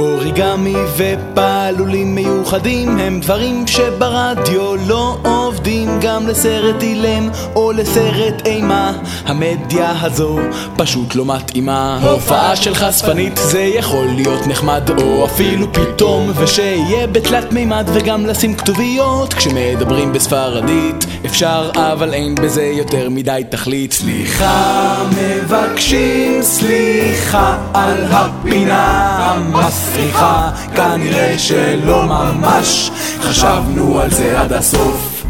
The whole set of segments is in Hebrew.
אוריגמי ופעלולים מיוחדים הם דברים שברדיו לא עובדים. גם לסרט אילם או לסרט אימה המדיה הזו פשוט לא מתאימה. הופעה של חשפנית זה יכול להיות נחמד או אפילו פתאום ושיהיה בתלת מימד. וגם לשים כתוביות כשמדברים בספרדית אפשר אבל אין בזה יותר מדי תכלית. סליחה מבקשים סליחה על הפינה המסריחה כנראה שלא ממש. חשבנו על זה עד הסוף.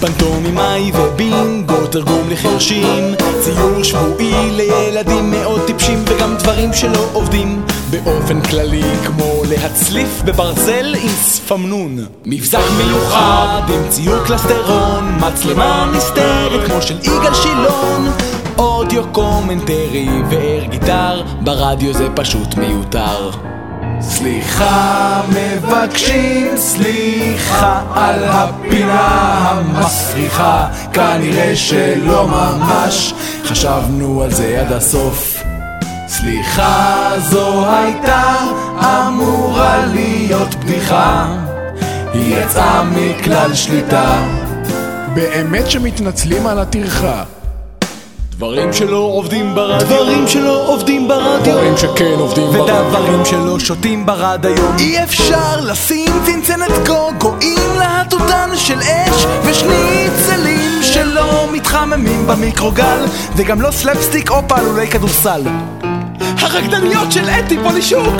פנטומימאי ובינגו, תרגום לחרשים ציור שבועי לילדים מאוד טיפשים וגם דברים שלא עובדים. באופן כללי כמו להצליף בברזל עם ספמנון. מבזק מיוחד עם ציור קלסטרון מצלמה נסתרת כמו של יגאל שילון. אודיו קומנטרי ואר גיטר ברדיו זה פשוט מיותר סליחה מבקשים סליחה על הפינה המסריחה כנראה שלא ממש חשבנו על זה עד הסוף. סליחה זו הייתה אמורה להיות בדיחה. היא יצאה מכלל שליטה. באמת שמתנצלים על הטרחה. דברים שלא עובדים ברדיו. דברים שלא עובדים ברדיו. דברים שכן עובדים ברדיו. ודברים שלא שותים ברד היום אי אפשר לשים צנצנת גוגואים להטוטן של אש ושניצלים שלא מתחממים במיקרוגל וגם לא סלפסטיק או פעלולי כדורסל. הרקדניות של אתי פולישוק